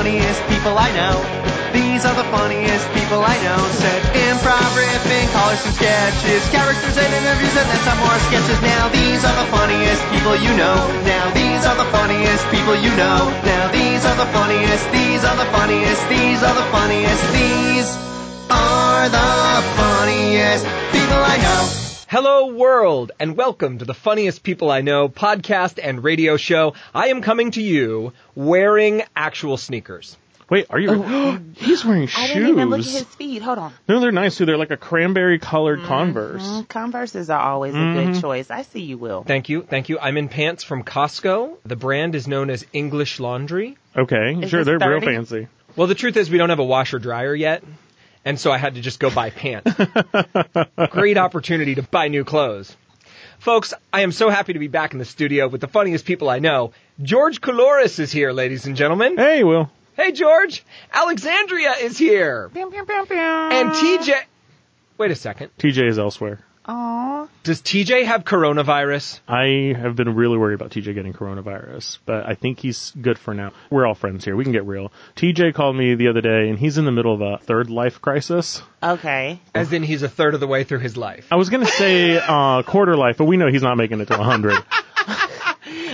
funniest people I know. These are the funniest people I know. Said improv, riffing, callers and sketches, characters and interviews, and then some more sketches. Now these are the funniest people you know. Now these are the funniest people you know. Now these are the funniest. These are the funniest. These are the funniest. These are the funniest people I know. Hello world and welcome to the funniest people I know podcast and radio show. I am coming to you wearing actual sneakers. Wait, are you? He's wearing shoes. I didn't even look at his feet. Hold on. No, they're nice too. They're like a cranberry colored Converse. Mm, Converses are always a good choice. I see you, Will. Thank you. Thank you. I'm in pants from Costco. The brand is known as English Laundry. Okay, Is sure, they're real fancy. Well, the truth is we don't have a washer dryer yet. And so I had to just go buy pants. Great opportunity to buy new clothes. Folks, I am so happy to be back in the studio with the funniest people I know. George Coloris is here, ladies and gentlemen. Hey, Will. Hey, George. Alexandria is here. Pew, pew, pew, pew. And TJ. Wait a second. TJ is elsewhere. Aw. Does TJ have coronavirus? I have been really worried about TJ getting coronavirus, but I think he's good for now. We're all friends here. We can get real. TJ called me the other day, and he's in the middle of a third life crisis. Okay. As in, he's a third of the way through his life. I was going to say uh, quarter life, but we know he's not making it to 100.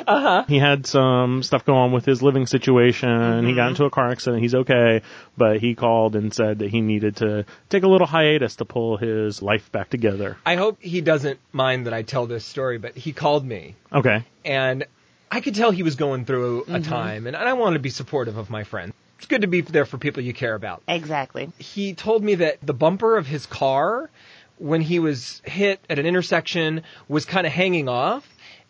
Uh-huh. He had some stuff going on with his living situation. He got mm-hmm. into a car accident. He's okay, but he called and said that he needed to take a little hiatus to pull his life back together. I hope he doesn't mind that I tell this story, but he called me Okay. and I could tell he was going through a mm-hmm. time, and I want to be supportive of my friend. It's good to be there for people you care about. Exactly. He told me that the bumper of his car, when he was hit at an intersection, was kind of hanging off,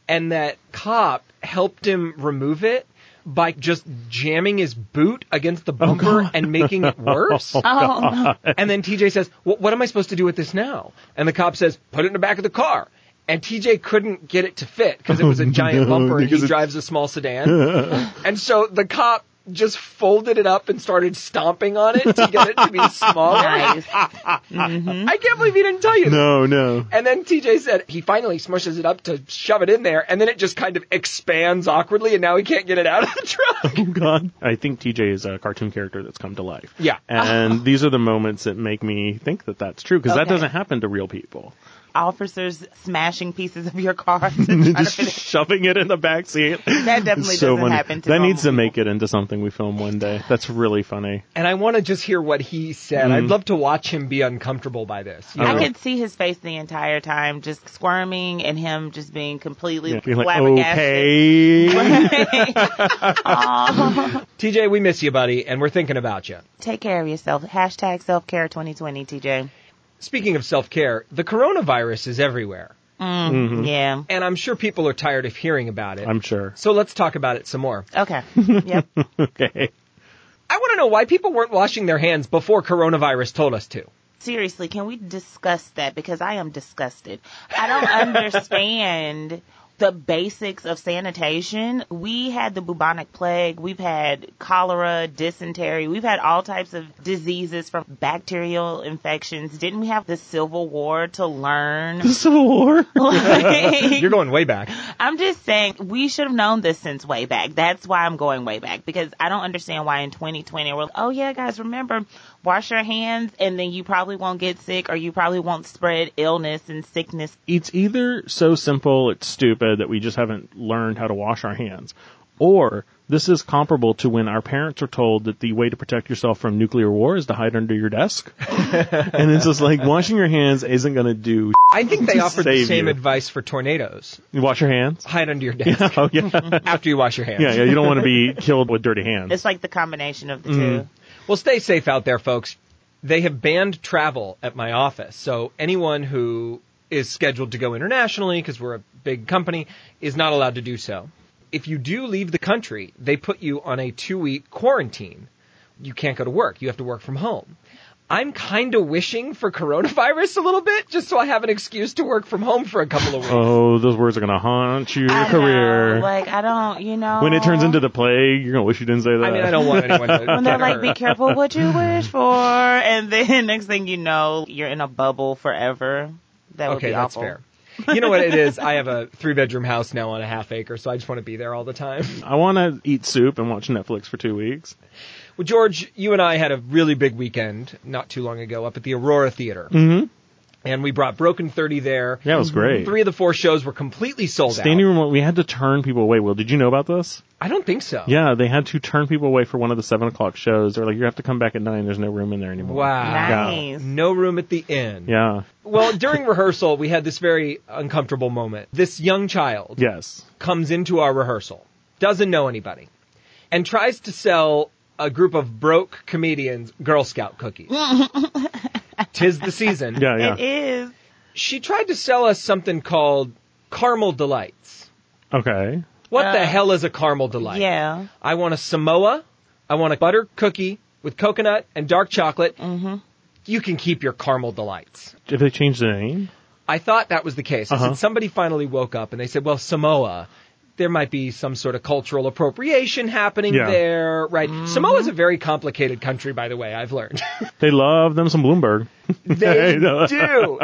and that cop helped him remove it by just jamming his boot against the bumper and making it worse. Oh, no. And then TJ says, well, what am I supposed to do with this now? And the cop says, put it in the back of the car. And TJ couldn't get it to fit because it was a giant bumper and he because drives a small sedan. and so the cop just folded it up and started stomping on it to get it to be smaller. Nice. I can't believe he didn't tell you. No, no. And then TJ said he finally smushes it up to shove it in there, and then it just kind of expands awkwardly, and now he can't get it out of the truck. Oh God. I think TJ is a cartoon character that's come to life. Yeah. And these are the moments that make me think that that's true because that doesn't happen to real people. Officers smashing pieces of your car to Just shoving it in the back seat. That definitely It's so doesn't funny. happen to That needs to normal make it into something we film one day. That's really funny. And I want to just hear what he said. Mm. I'd love to watch him be uncomfortable by this. you I know? could see his face the entire time, just squirming, and him just being completely Yeah, being like, flabbergasted. okay. TJ, we miss you, buddy, and we're thinking about you. Take care of yourself. Hashtag self care 2020, TJ. Speaking of self care, the coronavirus is everywhere, mm, mm-hmm. Yeah. and I'm sure people are tired of hearing about it. I'm sure. so let's talk about it some more. Okay. Yep. Okay. I want to know why people weren't washing their hands before coronavirus told us to. Seriously, can we discuss that? Because I am disgusted. I don't understand the basics of sanitation. We had the bubonic plague. We've had cholera, dysentery. We've had all types of diseases from bacterial infections. Didn't we have the Civil War to learn? Civil War. Like- You're going way back. I'm just saying we should have known this since way back. That's why I'm going way back because I don't understand why in 2020 we're like, oh yeah, guys, remember wash your hands and then you probably won't get sick or you probably won't spread illness and sickness. It's either so simple it's stupid that we just haven't learned how to wash our hands, or this is comparable to when our parents are told that the way to protect yourself from nuclear war is to hide under your desk. and it's just like washing your hands isn't going to do. I think they To offered the same you. advice for tornadoes. You wash your hands. Hide under your desk Oh yeah, after you wash your hands. yeah, yeah. You don't want to be killed with dirty hands. It's like the combination of the mm. two. Well, stay safe out there, folks. They have banned travel at my office, so anyone who is scheduled to go internationally, because we're a big company, is not allowed to do so. If you do leave the country, they put you on a two week quarantine. You can't go to work. You have to work from home. I'm kind of wishing for coronavirus a little bit, just so I have an excuse to work from home for a couple of weeks. Oh, those words are going to haunt your I career. know, like I don't, you know. when it turns into the plague, you're going to wish you didn't say that. I mean, I don't want anyone to. when they're like, be careful what you wish for, and then next thing you know, you're in a bubble forever. That would Okay, be that's awful. fair. You know what it is? I have a three bedroom house now on a half acre, so I just want to be there all the time. I want to eat soup and watch Netflix for two weeks. Well, George, you and I had a really big weekend not too long ago up at the Aurora Theater. Mm-hmm. And we brought Broken 30 there. Yeah, it was great. Three of the four shows were completely sold Standing out. room, we had to turn people away. Will, did you know about this? I don't think so. Yeah, they had to turn people away for one of the seven o'clock shows. They're like, you have to come back at nine. There's no room in there anymore. Wow. Nice. No room at the inn. Yeah. Well, during rehearsal, we had this very uncomfortable moment. This young child Yes. comes into our rehearsal, doesn't know anybody, and tries to sell a group of broke comedians Girl Scout cookies. Tis the season. Yeah, yeah. It is. She tried to sell us something called Caramel Delights. Okay. What the Uh, hell is a caramel delight? Yeah. I want a Samoa. I want a butter cookie with coconut and dark chocolate. Mm-hmm. You can keep your caramel delights. Did they change the name? I thought that was the case. I Uh-huh. said somebody finally woke up and they said, well, Samoa, there might be some sort of cultural appropriation happening Yeah. there, right? Mm-hmm. Samoa's a very complicated country, by the way, I've learned. They love them some Bloomberg. they do.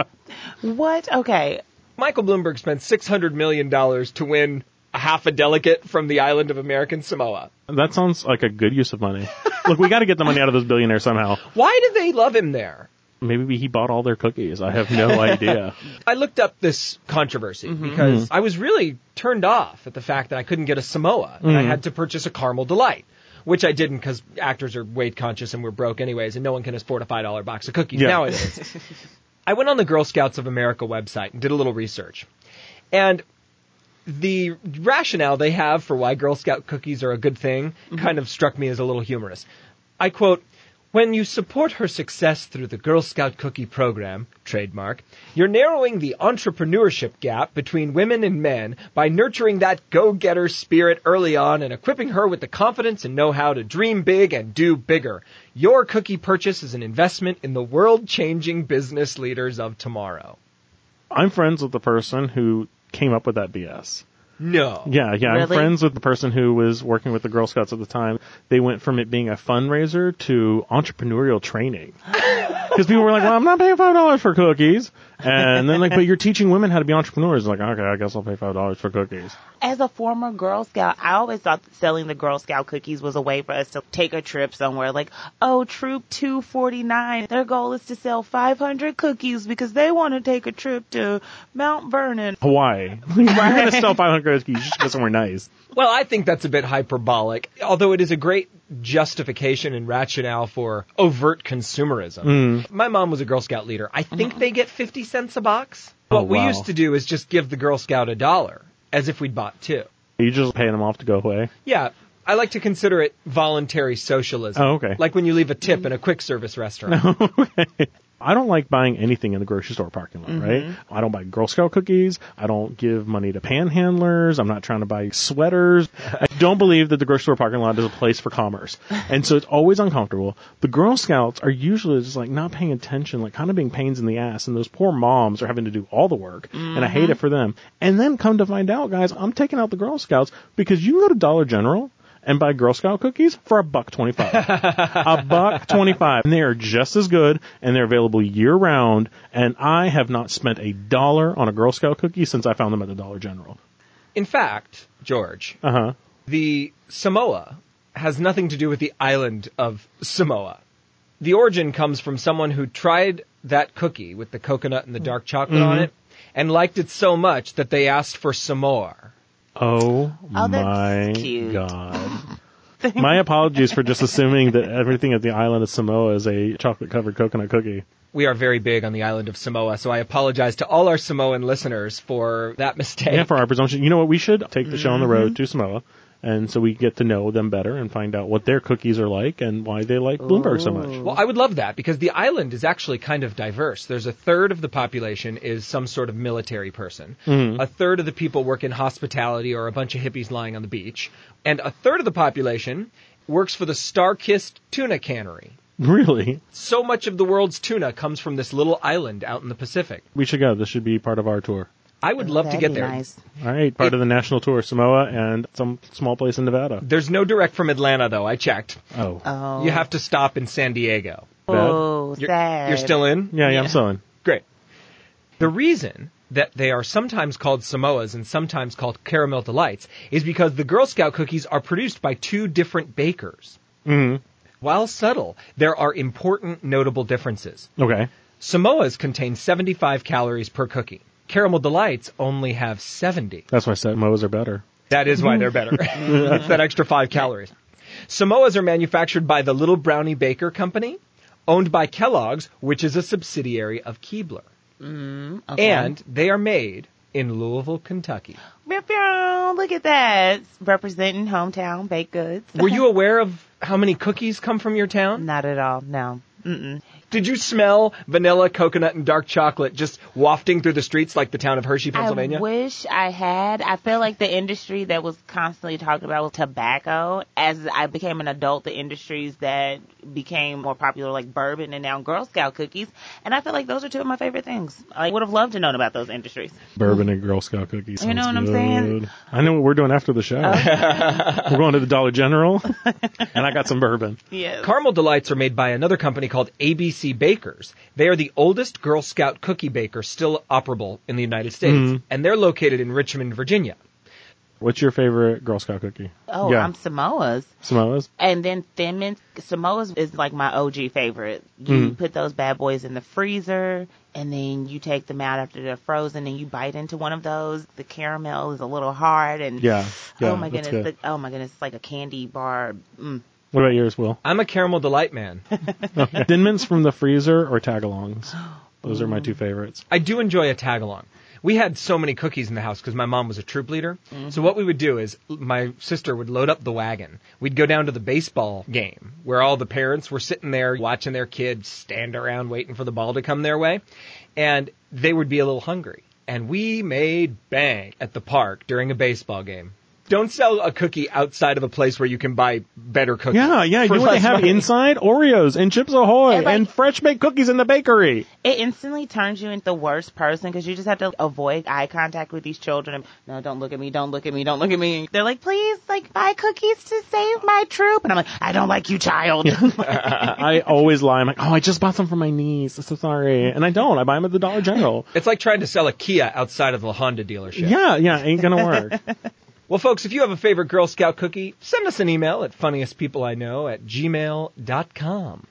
What? Okay. Michael Bloomberg spent $600 million to win a half a delegate from the island of American Samoa. That sounds like a good use of money. Look, we got to get the money out of those billionaires somehow. Why do they love him there? Maybe he bought all their cookies. I have no idea. I looked up this controversy mm-hmm. because mm-hmm. I was really turned off at the fact that I couldn't get a Samoa and I mm-hmm. had to purchase a caramel delight, which I didn't because actors are weight conscious and we're broke anyways, and no one can afford a five dollar box of cookies Yeah. nowadays. I went on the Girl Scouts of America website and did a little research, and the rationale they have for why Girl Scout cookies are a good thing kind of struck me as a little humorous. I quote, when you support her success through the Girl Scout cookie program, trademark, you're narrowing the entrepreneurship gap between women and men by nurturing that go-getter spirit early on and equipping her with the confidence and know-how to dream big and do bigger. Your cookie purchase is an investment in the world-changing business leaders of tomorrow. I'm friends with the person who came up with that BS. No. Yeah, yeah. I'm friends with the person who was working with the Girl Scouts at the time. They went from it being a fundraiser to entrepreneurial training. Because people were like, well, I'm not paying $5 for cookies. And then like, but you're teaching women how to be entrepreneurs. Like, okay, I guess I'll pay $5 for cookies. As a former Girl Scout, I always thought selling the Girl Scout cookies was a way for us to take a trip somewhere. Like, oh, Troop 249, their goal is to sell 500 cookies because they want to take a trip to Mount Vernon. Hawaii. you're going to sell 500 cookies. You should go somewhere nice. Well, I think that's a bit hyperbolic, although it is a great justification and rationale for overt consumerism. Hmm. My mom was a Girl Scout leader. I think they get 50 cents a box. Oh, What we used to do is just give the Girl Scout a dollar, as if we'd bought two. You just paying them off to go away. Yeah, I like to consider it voluntary socialism. Oh, okay. Like when you leave a tip in a quick service restaurant. I don't like buying anything in the grocery store parking lot, Mm-hmm. right? I don't buy Girl Scout cookies. I don't give money to panhandlers. I'm not trying to buy sweaters. I don't believe that the grocery store parking lot is a place for commerce. And so it's always uncomfortable. The Girl Scouts are usually just like not paying attention, like kind of being pains in the ass. And those poor moms are having to do all the work. And I hate it for them. And then come to find out, guys, I'm taking out the Girl Scouts because you can go to Dollar General and buy Girl Scout cookies for a buck twenty-five a buck 25 and they are just as good and they're available year round and i have not spent a dollar on a girl scout cookie since i found them at the dollar general In fact, George, uh-huh the Samoa has nothing to do with the island of Samoa. The origin comes from someone who tried that cookie with the coconut and the dark chocolate on Mm-hmm. it and liked it so much that they asked for some more. Oh, Oh, my cute. god. My apologies for just assuming that everything at the island of samoa is a chocolate covered coconut cookie. We are very big on the island of Samoa, so I apologize to all our Samoan listeners for that mistake. yeah for our presumption. You know what? We should take the show on the road to samoa and so we get to know them better and find out what their cookies are like and why they like bloomberg so much Well, I would love that because the island is actually kind of diverse. There's a third of the population is some sort of military person. Mm-hmm. A third of the people work in hospitality or a bunch of hippies lying on the beach. And a third of the population works for the StarKist Tuna Cannery. really So much of the world's tuna comes from this little island out in the Pacific. we should go this should be part of our tour I would love to That'd get be there. Nice. All right, part It- of the national tour, Samoa and some small place in Nevada. There's no direct from Atlanta though. I checked. Oh, Oh. You have to stop in San Diego. Oh, You're, sad. you're still in? yeah, yeah, I'm still in. Great. The reason that they are sometimes called Samoas and sometimes called Caramel Delights is because the Girl Scout cookies are produced by two different bakers. hmm While subtle, there are important notable differences. Okay. Samoas contain 75 calories per cookie. Caramel Delights only have 70. That's why Samoas are better. That is why they're better. it's that extra five calories. Samoas are manufactured by the Little Brownie Baker Company, owned by Kellogg's, which is a subsidiary of Keebler. Mm, okay. And they are made in Louisville, Kentucky. Meow, meow. Look at that. Representing hometown baked goods. Were you aware of how many cookies come from your town? Not at all. No. Mm-mm. Did you smell vanilla, coconut, and dark chocolate just wafting through the streets like the town of Hershey, Pennsylvania? I wish I had. I feel like the industry that was constantly talked about was tobacco. As I became an adult, the industries that became more popular, like bourbon and now Girl Scout cookies. And I feel like those are two of my favorite things. I would have loved to know about those industries. Bourbon and Girl Scout cookies. You know sounds what I'm saying? I know what we're doing after the show. we're going to the Dollar General, and I got some bourbon. Yes. Caramel Delights are made by another company called ABC Bakers. They are the oldest Girl Scout cookie baker still operable in the United States, Mhm. and they're located in Richmond, Virginia. What's your favorite Girl Scout cookie? oh, yeah, I'm Samoa's. Samoa's. And then Thin Mints, Samoa's is like my OG favorite. You Mm. put those bad boys in the freezer, and then you take them out after they're frozen, and you bite into one of those. The caramel is a little hard, and Yeah, yeah. oh my goodness, the, oh my goodness, it's like a candy bar. Mm. What about yours, Will? I'm a Caramel Delight man. Oh, Thin mints from the freezer or tagalongs? Those are my two favorites. I do enjoy a tagalong. We had so many cookies in the house because my mom was a troop leader. Mm-hmm. So what we would do is my sister would load up the wagon. We'd go down to the baseball game where all the parents were sitting there watching their kids stand around waiting for the ball to come their way. And they would be a little hungry. And we made bang at the park during a baseball game. Don't sell a cookie outside of a place where you can buy better cookies. Yeah, yeah. You for know what they have money. inside? Oreos and Chips Ahoy Everybody- and fresh baked cookies in the bakery. It instantly turns you into the worst person because you just have to avoid eye contact with these children. And, no, don't look at me, don't look at me, don't look at me. They're like, please, like, buy cookies to save my troop. And I'm like, I don't like you, child. I always lie. I'm like, oh, I just bought some for my niece. I'm so sorry. And I don't. I buy them at the Dollar General. It's like trying to sell a Kia outside of the Honda dealership. Yeah, yeah. Ain't gonna work. Well, folks, if you have a favorite Girl Scout cookie, send us an email at funniestpeopleiknow at gmail.com.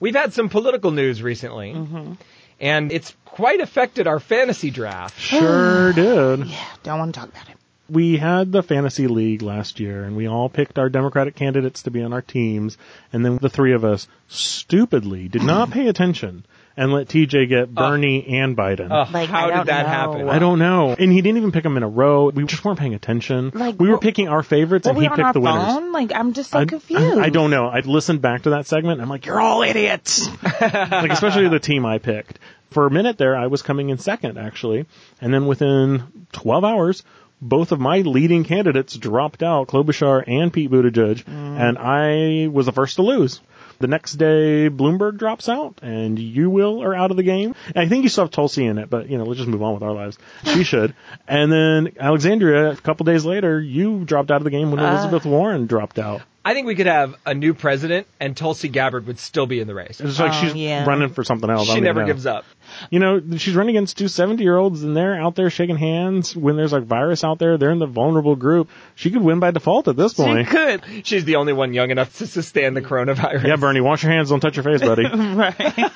We've had some political news recently, mm-hmm. and it's quite affected our fantasy draft. Sure did. Yeah, don't want to talk about it. we had the fantasy league last year and we all picked our democratic candidates to be on our teams and then the three of us stupidly did not pay attention and let TJ get uh, Bernie and Biden. Ugh, Like, how I did don't that know. happen? I don't know. And he didn't even pick them in a row. We just weren't paying attention. Like, we were what- picking our favorites and he on picked our the winners. phone? Like, I'm just so I, confused. I, I don't know. I listened back to that segment. And I'm like, you're all idiots. like, especially the team I picked. For a minute there, I was coming in second, actually. And then within 12 hours, both of my leading candidates dropped out, Klobuchar and Pete Buttigieg, mm. and I was the first to lose. The next day, Bloomberg drops out, and you will are out of the game. And I think you still have Tulsi in it, but you know, let's just move on with our lives. She should. And then Alexandria, a couple days later, you dropped out of the game when uh, Elizabeth Warren dropped out. I think we could have a new president, and Tulsi Gabbard would still be in the race. It's like Oh, she's yeah. running for something else. She never know. gives up. You know, she's running against two 70 year olds and they're out there shaking hands when there's like virus out there. They're in the vulnerable group. She could win by default at this She point. could. She's the only one young enough to sustain the coronavirus. Yeah, Bernie, wash your hands. Don't touch your face, buddy. right.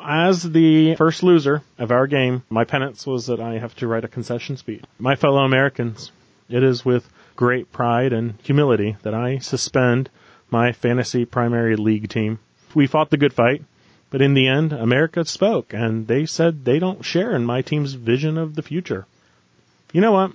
As the first loser of our game, my penance was that I have to write a concession speech. My fellow Americans, it is with great pride and humility that I suspend my fantasy primary league team. We fought the good fight, but in the end, America spoke and they said they don't share in my team's vision of the future. You know what?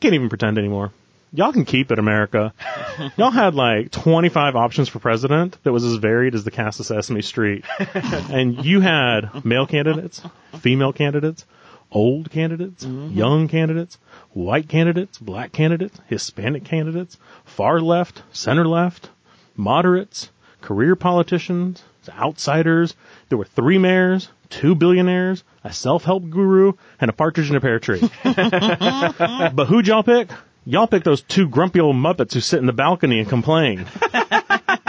Can't even pretend anymore. Y'all can keep it, America. Y'all had like 25 options for president that was as varied as the cast of Sesame Street. and you had male candidates, female candidates, old candidates, mm-hmm. young candidates, white candidates, black candidates, Hispanic candidates, far left, center left, moderates, career politicians, outsiders. There were three mayors, two billionaires, a self-help guru, and a partridge in a pear tree. but who'd y'all pick? Y'all pick those two grumpy old Muppets who sit in the balcony and complain.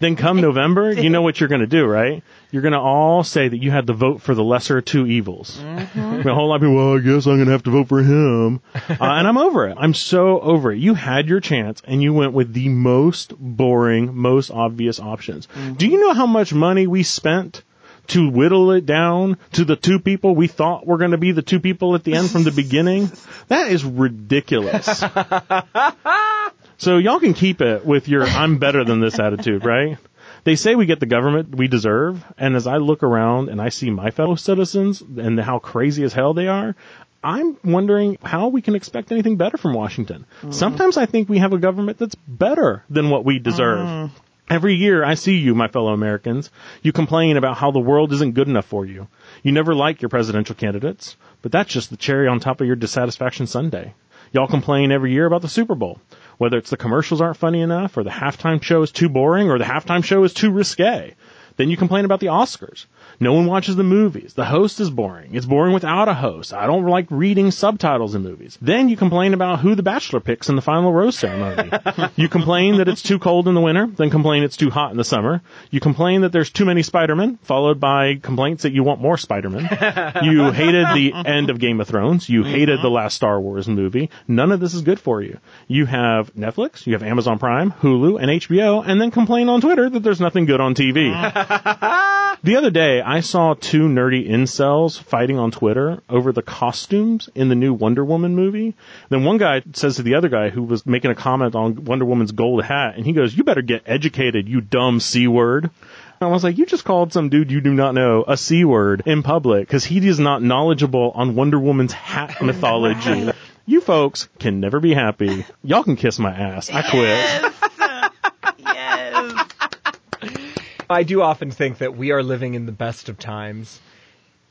Then come November, you know what you're going to do, right? You're going to all say that you had to vote for the lesser of two evils. Mm-hmm. A whole lot of people, well, I guess I'm going to have to vote for him. Uh, and I'm over it. I'm so over it. You had your chance and you went with the most boring, most obvious options. Mm-hmm. Do you know how much money we spent to whittle it down to the two people we thought were going to be the two people at the end from the beginning? That is ridiculous. So y'all can keep it with your I'm better than this attitude, right? They say we get the government we deserve, and as I look around and I see my fellow citizens and how crazy as hell they are, I'm wondering how we can expect anything better from Washington. Mm-hmm. Sometimes I think we have a government that's better than what we deserve. Mm-hmm. Every year I see you, my fellow Americans. You complain about how the world isn't good enough for you. You never like your presidential candidates, but that's just the cherry on top of your dissatisfaction sundae. Y'all complain every year about the Super Bowl. Whether it's the commercials aren't funny enough, or the halftime show is too boring, or the halftime show is too risque. Then you complain about the Oscars. No one watches the movies. The host is boring. It's boring without a host. I don't like reading subtitles in movies. Then you complain about who the bachelor picks in the final rose ceremony. you complain that it's too cold in the winter, then complain it's too hot in the summer. You complain that there's too many Spider-Men, followed by complaints that you want more Spider-Men. you hated the end of Game of Thrones. You hated the last Star Wars movie. None of this is good for you. You have Netflix, you have Amazon Prime, Hulu, and HBO, and then complain on Twitter that there's nothing good on TV. The other day, I saw two nerdy incels fighting on Twitter over the costumes in the new Wonder Woman movie. Then one guy says to the other guy who was making a comment on Wonder Woman's gold hat, and he goes, you better get educated, you dumb C word. I was like, you just called some dude you do not know a C word in public because he is not knowledgeable on Wonder Woman's hat mythology. You folks can never be happy. Y'all can kiss my ass. I quit. Yes. I do often think that we are living in the best of times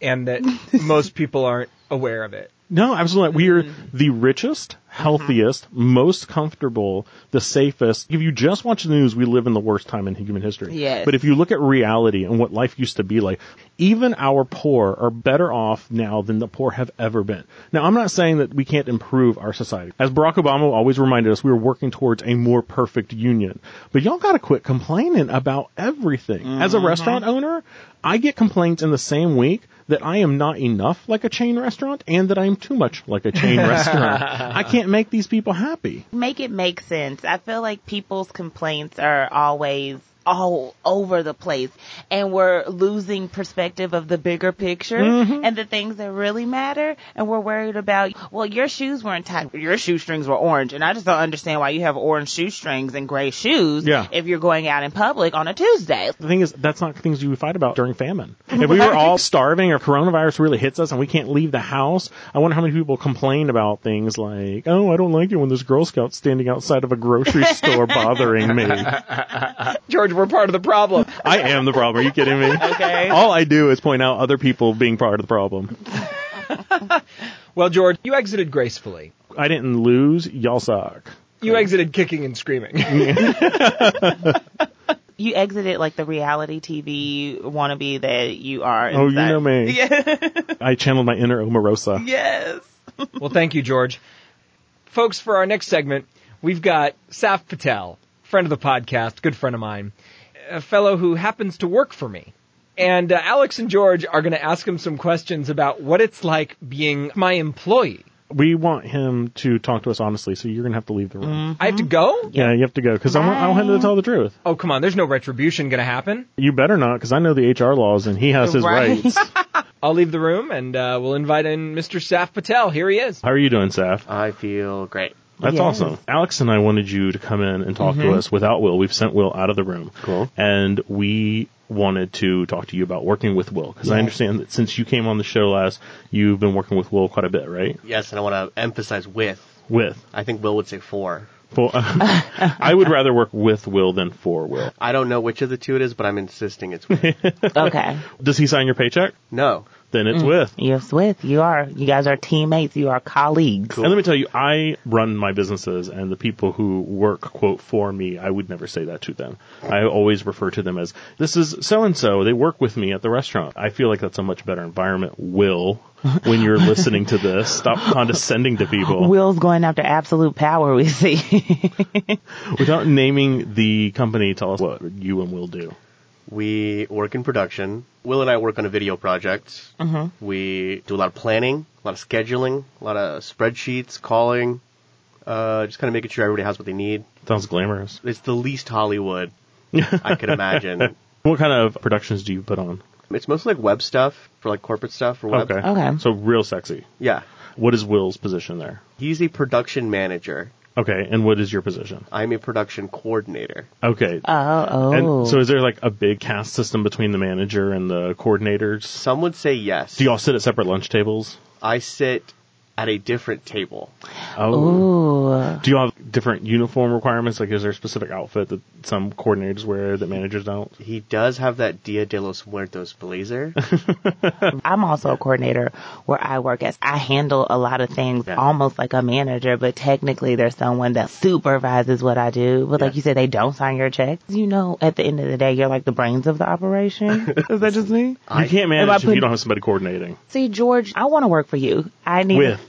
and that most people aren't aware of it. No, absolutely. We are mm-hmm. the richest, Mm-hmm. healthiest, most comfortable, the safest. If you just watch the news, we live in the worst time in human history. Yes. But if you look at reality and what life used to be like, even our poor are better off now than the poor have ever been. Now, I'm not saying that we can't improve our society. As Barack Obama always reminded us, we were working towards a more perfect union. But y'all gotta quit complaining about everything. As a mm-hmm. restaurant owner, I get complaints in the same week that I am not enough like a chain restaurant and that I am too much like a chain restaurant. I can't make these people happy. Make it make sense. I feel like people's complaints are always all over the place and we're losing perspective of the bigger picture Mm-hmm. and the things that really matter and we're worried about well your shoes weren't tied your shoestrings were orange and I just don't understand why you have orange shoestrings and gray shoes Yeah. if you're going out in public on a Tuesday. The thing is, that's not things you would fight about during famine. If we were all starving or coronavirus really hits us and we can't leave the house, I wonder how many people complain about things like, oh, I don't like it when there's Girl Scouts standing outside of a grocery store bothering me. George, we're part of the problem. I am the problem. Are you kidding me? Okay. All I do is point out other people being part of the problem. Well, George, you exited gracefully. I didn't lose. Y'all suck. You exited kicking and screaming. You exited like the reality TV wannabe that you are. Oh, you know me. Yeah. I channeled my inner Omarosa. yes. well, thank you, George. Folks, for our next segment, we've got Saf Patel, friend of the podcast, good friend of mine, a fellow who happens to work for me. And uh, Alex and George are going to ask him some questions about what it's like being my employee. We want him to talk to us honestly, so you're gonna have to leave the room. I have to go? Yeah, you have to go because I want, I want him to tell the truth. Oh, come on, there's no retribution going to happen. You better not, because I know the HR laws and he has his Right. rights. I'll leave the room and uh, we'll invite in Mr. Saf Patel. Here he is. How are you doing, Saf? I feel great. That's Yes. awesome. Alex and I wanted you to come in and talk to mm-hmm. us without Will. We've sent Will out of the room. Cool. And we wanted to talk to you about working with Will, because I understand that since you came on the show last, you've been working with Will quite a bit, right? Yes, and I want to emphasize with. With. I think Will would say for. For, I would rather work with Will than for Will. I don't know which of the two it is, but I'm insisting it's with. Okay. Does he sign your paycheck? no. Then it's mm. with. You're with. You are. You guys are teammates. You are colleagues. And let me tell you, I run my businesses and the people who work, quote, for me, I would never say that to them. I always refer to them as, this is so and so. They work with me at the restaurant. I feel like that's a much better environment. Will, when you're listening to this, stop condescending to people Will's going after absolute power. We see. without naming the company. Tell us what you and Will do. We work in production. Will and I work on a video project. Mm-hmm. We do a lot of planning, a lot of scheduling, a lot of spreadsheets, calling, uh, just kind of making sure everybody has what they need. Sounds glamorous. It's the least Hollywood I could imagine. What kind of productions do you put on? It's mostly like web stuff for like corporate stuff for web. Okay. Okay. So real sexy. Yeah. What is Will's position there? He's a production manager. Okay. And what is your position? I'm a production coordinator. Okay. Oh, oh. And so is there like a big caste system between the manager and the coordinators? Some would say yes. Do you all sit at separate lunch tables? I sit at a different table. Oh. Ooh. Do you all have different uniform requirements? Like, is there a specific outfit that some coordinators wear that managers don't? He does have that Dia de los Muertos blazer. I'm also a coordinator where I work as I handle a lot of things Yeah. almost like a manager, but technically there's someone that supervises what I do. But like you said, they don't sign your checks. You know, at the end of the day, you're like the brains of the operation. Is that just me? You can't manage Am I if you don't have somebody coordinating. See, George, I want to work for you. I need With.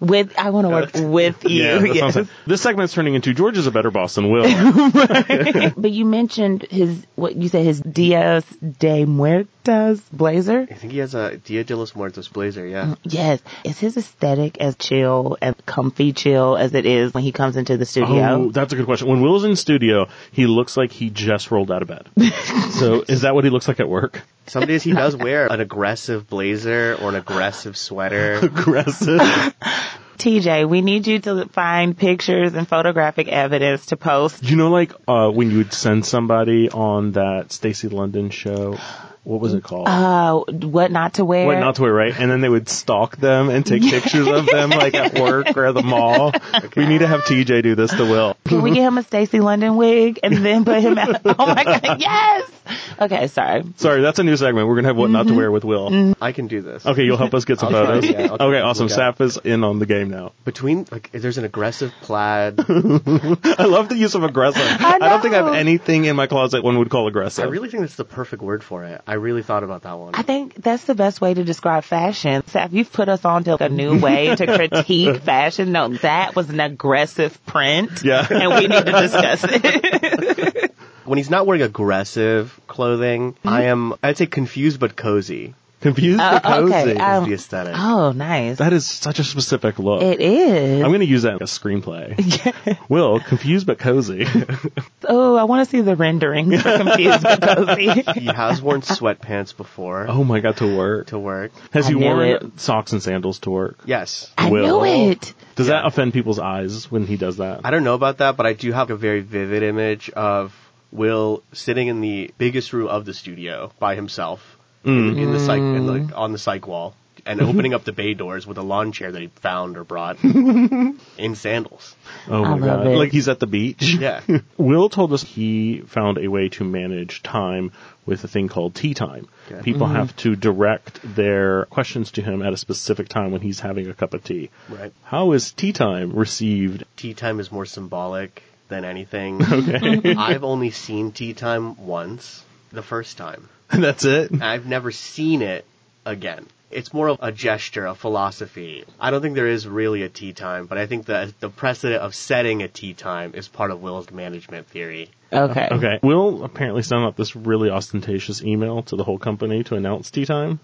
with I want to work with you. Yeah, that yes. like, this segment's turning into George is a better boss than Will. But you mentioned his what you said his Dias de Muertos blazer. I think he has a Dia de los Muertos blazer, yeah. Mm, yes, is his aesthetic as chill and comfy chill as it is when he comes into the oh, studio? that's a good question. When Will's in studio, he looks like he just rolled out of bed. so is that what he looks like at work? Some days he does wear an aggressive blazer or an aggressive sweater. Aggressive. TJ, we need you to find pictures and photographic evidence to post. you know, like uh, when you would send somebody on that Stacy London show. What was it called? Uh, what not to wear? What not to wear, right? And then they would stalk them and take pictures of them, like at work or at the mall. We need to have TJ do this to Will. Can we get him a Stacy London wig and then put him out? Oh my god, yes! Okay, sorry. Sorry, that's a new segment. We're gonna have what not to wear with Will. I can do this. Okay, you'll help us get some I'll try, photos. yeah, okay, awesome. look. Saf is in on the game now. Between, like, there's an aggressive plaid. I love the use of aggressive. I, don't think I have anything in my closet one would call aggressive. I really think that's the perfect word for it. I really thought about that one. I think that's the best way to describe fashion. Saf, you've put us on to a new way to critique fashion. No, that was an aggressive print. Yeah. And we need to discuss it. When he's not wearing aggressive clothing, mm-hmm. I am, I'd say confused but cozy. Confused Uh, but cozy. okay, is um, the aesthetic. oh, nice. that is such a specific look. It is. I'm going to use that as a screenplay. Will, confused but cozy. oh, I want to see the rendering for confused but cozy. He has worn sweatpants before oh my god, to work. to work. Has I he knew worn it. socks and sandals to work? Yes. I Will. knew it. Does that offend people's eyes when he does that? I don't know about that, but I do have a very vivid image of Will sitting in the biggest room of the studio by himself in, in the psych in the, mm. on the psych wall and opening up the bay doors with a lawn chair that he found or brought in sandals. Oh I my love god. it. Like he's at the beach. Yeah. Will told us he found a way to manage time with a thing called tea time. Okay. People mm-hmm. have to direct their questions to him at a specific time when he's having a cup of tea. Right. How is tea time received? Tea time is more symbolic than anything. Okay. I've only seen tea time once, the first time. That's it. I've never seen it again. It's more of a gesture, a philosophy. I don't think there is really a tea time, but I think that the precedent of setting a tea time is part of Will's management theory. Okay. Okay. Will apparently sent out this really ostentatious email to the whole company to announce tea time.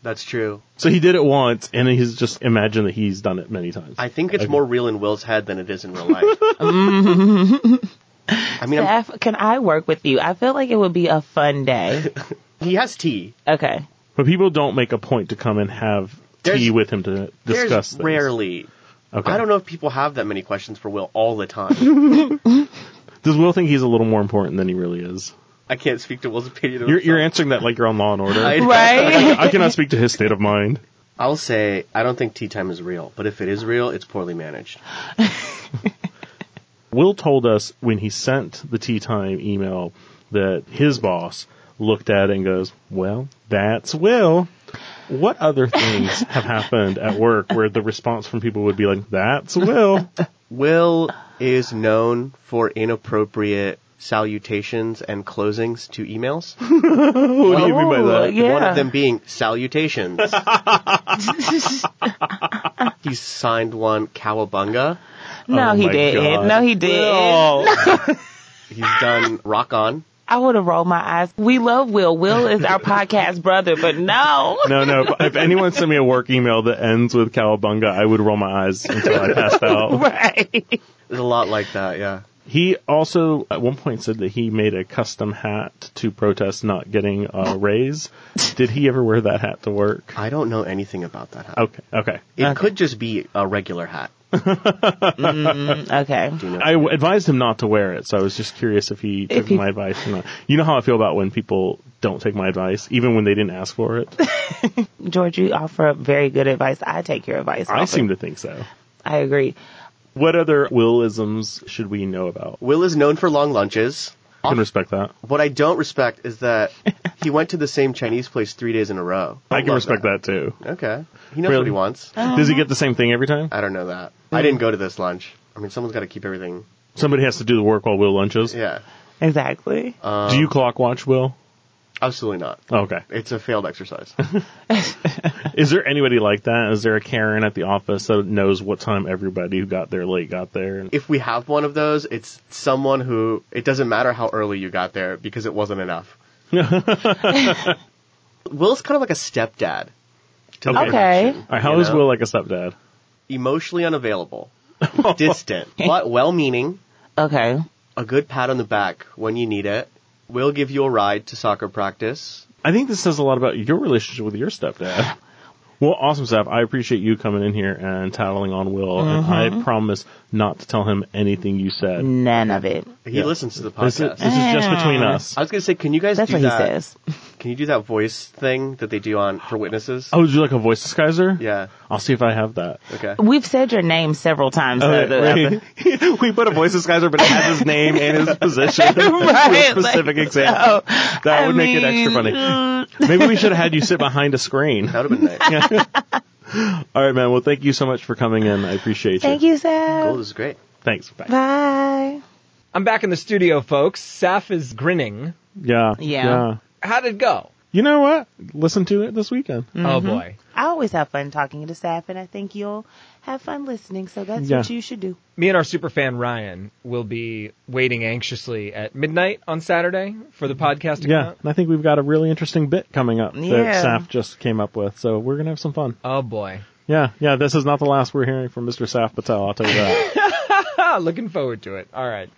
That's true. So he did it once, and he's just imagined that he's done it many times. I think it's Okay. more real in Will's head than it is in real life. I mean, I'm- can I work with you? I feel like it would be a fun day. he has tea. Okay. but people don't make a point to come and have tea with him to discuss There's rarely. Okay. I don't know if people have that many questions for Will all the time. Does Will think he's a little more important than he really is? I can't speak to Will's opinion. You're, you're answering that like you're on Law and Order. I- Right? I cannot speak to his state of mind. I'll say I don't think tea time is real, but if it is real, it's poorly managed. Will told us when he sent the tea time email that his boss looked at it and goes, "Well, that's Will." What other things have happened at work where the response from people would be like, "That's Will"? Will is known for inappropriate salutations and closings to emails. what do you mean by Oh, that? yeah. One of them being salutations. he signed one Cowabunga. No, Oh he didn't. God. No, he didn't. Will. He's done Rock On. I would have rolled my eyes. We love Will. Will is our podcast brother, but no. No, no. If anyone sent me a work email that ends with cowabunga, I would roll my eyes until I passed out. right. There's a lot like that, yeah. He also at one point said that he made a custom hat to protest not getting a raise. Did he ever wear that hat to work? I don't know anything about that hat. Okay, okay. It could just be a regular hat. Mm-hmm. Okay. Do you know? I w- advised him not to wear it, so I was just curious if he took he- my advice or not. You know how I feel about when people don't take my advice, even when they didn't ask for it. George, you offer up very good advice. I take your advice. I offer. seem to think so. I agree. What other Willisms should we know about? Will is known for long lunches. I can respect that. What I don't respect is that he went to the same Chinese place three days in a row. I can love respect that, too. Okay. He knows Really? what he wants. Does he get the same thing every time? I don't know that. I didn't go to this lunch. I mean, someone's got to keep everything. Somebody has to do the work while Will lunches. Yeah. Exactly. Um, Do you clock watch, Will? Absolutely not. Oh, okay. It's a failed exercise. Is there anybody like that? Is there a Karen at the office that knows what time everybody who got there late got there? if we have one of those, it's someone who it doesn't matter how early you got there because it wasn't enough. Will's kind of like a stepdad. To Okay. Okay. connection, All right, how you is know? Will like a stepdad? Emotionally unavailable, distant, but well-meaning. Okay. A good pat on the back when you need it. Will give you a ride to soccer practice. I think this says a lot about your relationship with your stepdad. Well, awesome stuff. I appreciate you coming in here and tattling on Will, and I mm-hmm. promise not to tell him anything you said. None of it. He Yeah. listens to the This is, podcast. this is just between us. I was gonna say, can you guys That's do what he that? says. Can you do that voice thing that they do on for witnesses? Oh, would you like a voice disguiser? Yeah. I'll see if I have that. Okay. We've said your name several times. the- we, we put a voice disguiser, but it has his name and his position. Right, specific like, example. so, that I would make it extra mean, funny. Maybe we should have had you sit behind a screen. That would have been nice. All right, man. Well, thank you so much for coming in. I appreciate you. Thank you, Seth. Cool. This is great. Thanks. Bye. Bye. I'm back in the studio, folks. Saf is grinning. Yeah. Yeah. How did it go? You know what? Listen to it this weekend. Oh mm-hmm. boy. I always have fun talking to staff, and I think you'll have fun listening. So that's Yeah. what you should do. Me and our super fan Ryan will be waiting anxiously at midnight on Saturday for the podcast to Yeah. come out. And I think we've got a really interesting bit coming up Yeah. that Saf just came up with. So we're going to have some fun. Oh boy. Yeah. Yeah. This is not the last we're hearing from Mr. Saf Patel. I'll tell you that. Looking forward to it. All right.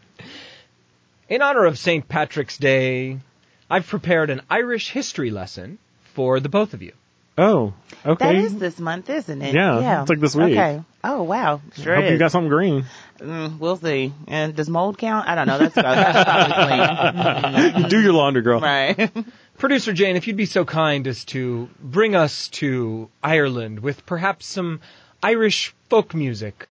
In honor of St. Patrick's Day, I've prepared an Irish history lesson for the both of you. oh. Okay. That is this month, isn't it? Yeah, it's like this week. Okay. Oh wow, sure Hope is. you got something green. Mm, we'll see. And does mold count? I don't know. That's, that's probably clean. Do your laundry, girl. right. Producer Jane, if you'd be so kind as to bring us to Ireland with perhaps some Irish folk music.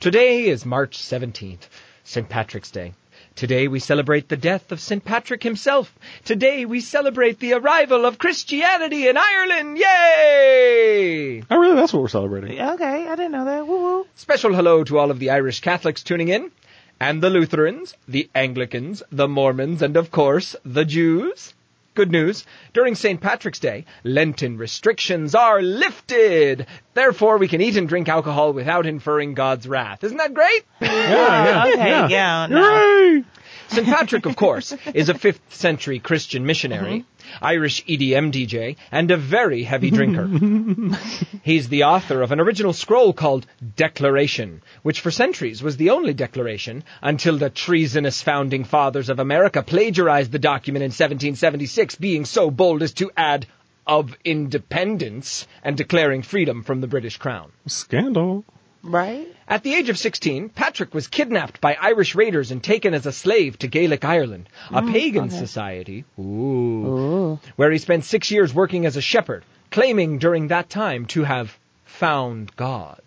Today is March 17th, St. Patrick's Day. Today we celebrate the death of St. Patrick himself. Today we celebrate the arrival of Christianity in Ireland. Yay! Oh, really? That's what we're celebrating. Okay, I didn't know that. Woo woo. Special hello to all of the Irish Catholics tuning in, and the Lutherans, the Anglicans, the Mormons, and of course, the Jews. Good news. During St. Patrick's Day, Lenten restrictions are lifted. Therefore, we can eat and drink alcohol without inferring God's wrath. Isn't that great? Yeah, yeah. Okay, yeah. yeah, no. St. Patrick, of course, is a 5th century Christian missionary, mm-hmm. Irish EDM DJ, and a very heavy drinker. He's the author of an original scroll called Declaration, which for centuries was the only declaration until the treasonous founding fathers of America plagiarized the document in 1776, being so bold as to add of independence and declaring freedom from the British crown. Scandal. Right? At the age of 16, Patrick was kidnapped by Irish raiders and taken as a slave to Gaelic Ireland, a pagan society, ooh, where he spent six years working as a shepherd, claiming during that time to have found God.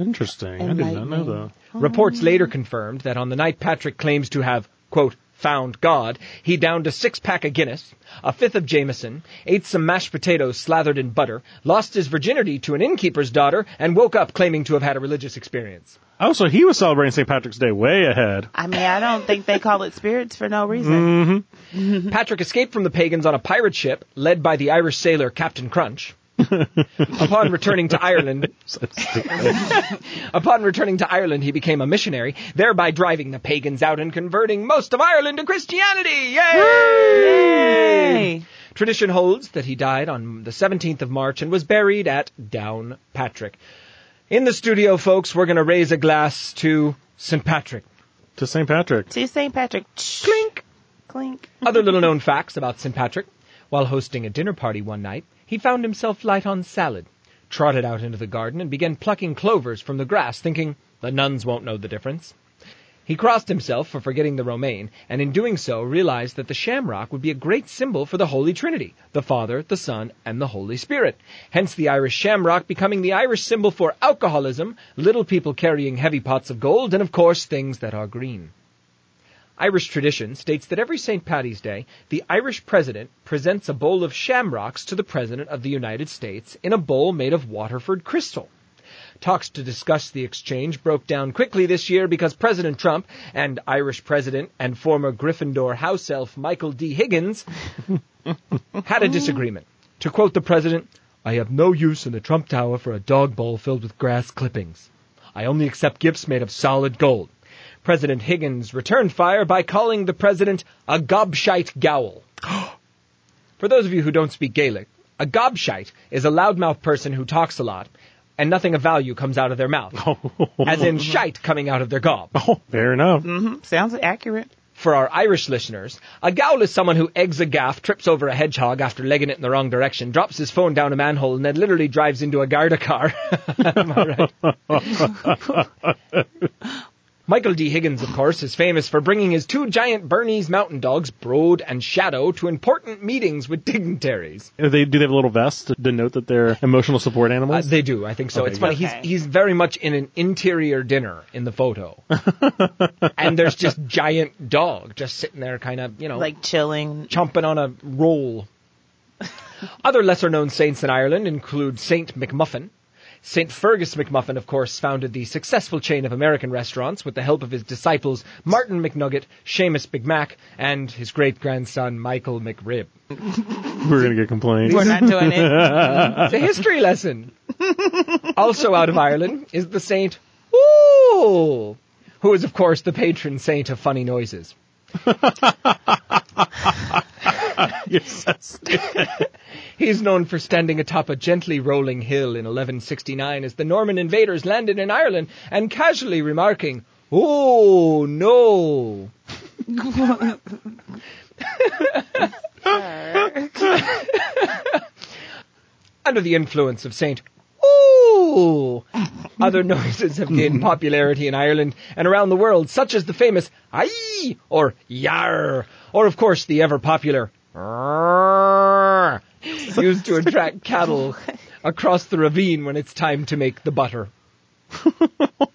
Interesting. I did not know that. Reports later confirmed that on the night Patrick claims to have, quote, found God, he downed a six pack of Guinness, a fifth of Jameson, ate some mashed potatoes slathered in butter, lost his virginity to an innkeeper's daughter, and woke up claiming to have had a religious experience. Oh, so he was celebrating St. Patrick's Day way ahead. I mean, I don't think they call it spirits for no reason. Mm-hmm. Patrick escaped from the pagans on a pirate ship led by the Irish sailor Captain Crunch. Upon returning to Ireland, upon returning to Ireland, he became a missionary, thereby driving the pagans out and converting most of Ireland to Christianity. Yay! Yay! Tradition holds that he died on the 17th of March and was buried at Down Patrick. In the studio, folks, we're going to raise a glass to St. Patrick. To St. Patrick. To St. Patrick. Clink! Clink. Other little known facts about St. Patrick. While hosting a dinner party one night, he found himself light on salad, trotted out into the garden and began plucking clovers from the grass, thinking, the nuns won't know the difference. He crossed himself for forgetting the romaine, and in doing so realized that the shamrock would be a great symbol for the Holy Trinity, the Father, the Son, and the Holy Spirit. Hence the Irish shamrock becoming the Irish symbol for alcoholism, little people carrying heavy pots of gold, and of course things that are green. Irish tradition states that every St. Paddy's Day, the Irish president presents a bowl of shamrocks to the President of the United States in a bowl made of Waterford crystal. Talks to discuss the exchange broke down quickly this year because President Trump and Irish President and former Gryffindor house elf Michael D. Higgins had a disagreement. To quote the president, I have no use in the Trump Tower for a dog bowl filled with grass clippings. I only accept gifts made of solid gold. President Higgins returned fire by calling the president a gobshite gowl. For those of you who don't speak Gaelic, a gobshite is a loudmouth person who talks a lot, and nothing of value comes out of their mouth, as in shite coming out of their gob. Oh, fair enough. Mhm. Sounds accurate. For our Irish listeners, a gowl is someone who eggs a gaff, trips over a hedgehog after legging it in the wrong direction, drops his phone down a manhole, and then literally drives into a Garda car. Am I right? Michael D. Higgins, of course, is famous for bringing his two giant Bernese mountain dogs, Broad and Shadow, to important meetings with dignitaries. Uh, They do they have a little vest to denote that they're emotional support Uh, animals? they do, I think so. Okay, it's funny. good. He's he's very much in an interior dinner in the photo, and there's just giant dog just sitting there, kind of you know, Like chilling. chomping on a roll. Other lesser known saints in Ireland include Saint McMuffin. St. Fergus McMuffin, of course, founded the successful chain of American restaurants with the help of his disciples Martin McNugget, Seamus McMack, and his great grandson Michael McRib. We're gonna get complaints. We're not doing it. It's a history lesson. also out of Ireland is the Saint Ooh, who is, of course, the patron saint of funny noises. You're so stupid. He's known for standing atop a gently rolling hill in 1169 as the Norman invaders landed in Ireland and casually remarking, Oh, no. Under the influence of Saint Ooh, other noises have gained popularity in Ireland and around the world, such as the famous Aye or Yar, or of course the ever popular Rrrr, used to attract cattle across the ravine when it's time to make the butter.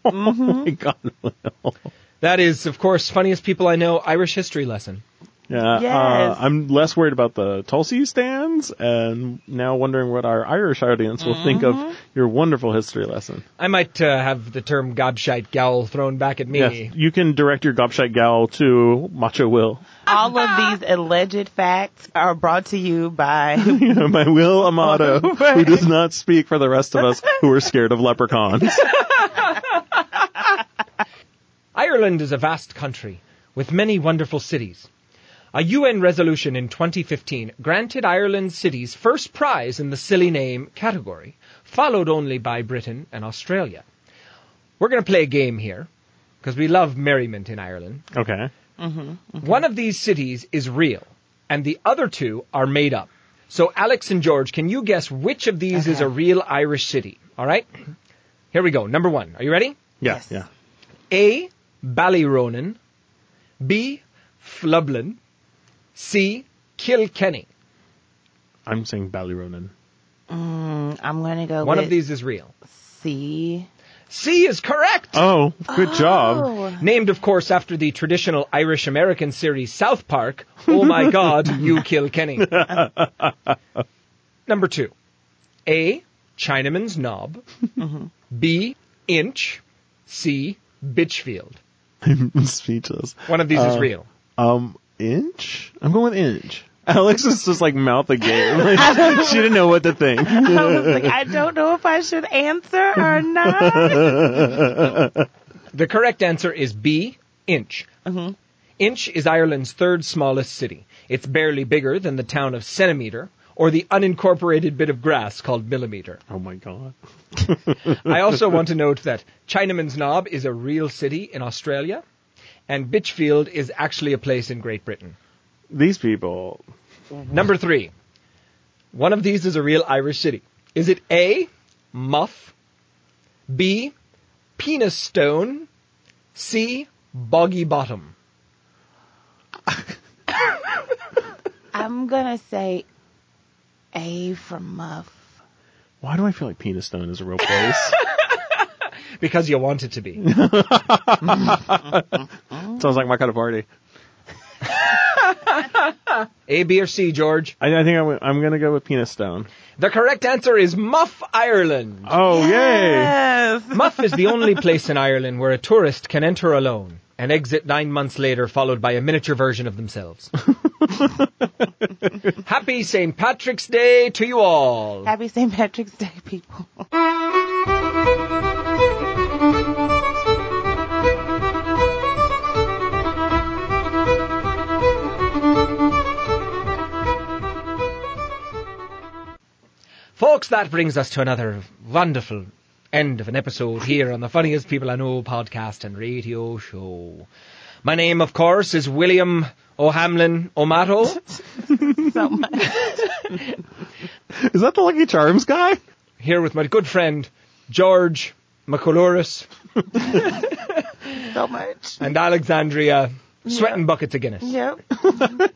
Oh my god. That is, of course, funniest people I know Irish history lesson. Yeah, Yes. uh, I'm less worried about the Tulsi stands, and now wondering what our Irish audience will think Mm-hmm. of your wonderful history lesson. I might uh, have the term gobshite gowl thrown back at me. Yes, you can direct your gobshite gowl to Macho Will. All of these alleged facts are brought to you by My Will Amato, who does not speak for the rest of us who are scared of leprechauns. Ireland is a vast country with many wonderful cities. A UN resolution in 2015 granted Ireland's cities first prize in the silly name category, followed only by Britain and Australia. We're going to play a game here because we love merriment in Ireland. Okay. Mhm. One of these cities is real, and the other two are made up. So, Alex and George, can you guess which of these is a real Irish city? All right? Here we go. Number one. Are you ready? Yeah, Yes. yeah. A. Ballyronan. B. Flublin. C. Kilkenny. I'm saying Ballyronan. Mm, I'm going to go One with of these is real. C. C is correct. Oh, good job. Oh. Named, of course, after the traditional Irish American series South Park. Oh my God, you kill Kenny. Number two. A. Chinaman's Knob. B. Inch. C. Bitchfield. I'm speechless. One of these is Uh, real. Um, inch? I'm going with inch. Alex is just like mouth agape. Like, she didn't know what to think. I was like, I don't know if I should answer or not. The correct answer is B. Inch. Mm-hmm. Inch is Ireland's third smallest city. It's barely bigger than the town of Centimetre or the unincorporated bit of grass called Millimetre. Oh my god. I also want to note that Chinaman's Knob is a real city in Australia, and Bitchfield is actually a place in Great Britain. These people. Number three. One of these is a real Irish city. Is it A. Muff, B. Penis Stone, C. Boggy Bottom? I'm going to say A for Muff. Why do I feel like Penis Stone is a real place? Because you want it to be. Sounds like my kind of party. A, B, or C, George? I, I think I'm, I'm gonna go with Penis Stone. The correct answer is Muff, Ireland. Oh, yay! Muff is the only place in Ireland where a tourist can enter alone and exit nine months later, followed by a miniature version of themselves. Happy St. Patrick's Day to you all. Happy St. Patrick's Day, people. Folks, that brings us to another wonderful end of an episode here on the Funniest People I Know podcast and radio show. My name, of course, is William O'Hamlin O'Mato. So much. Is that the Lucky Charms guy? here with my good friend George McColoris So much. and Alexandria sweating buckets of Guinness. Yep.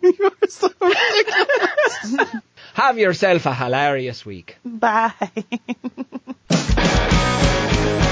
you are so ridiculous. Have yourself a hilarious week. Bye.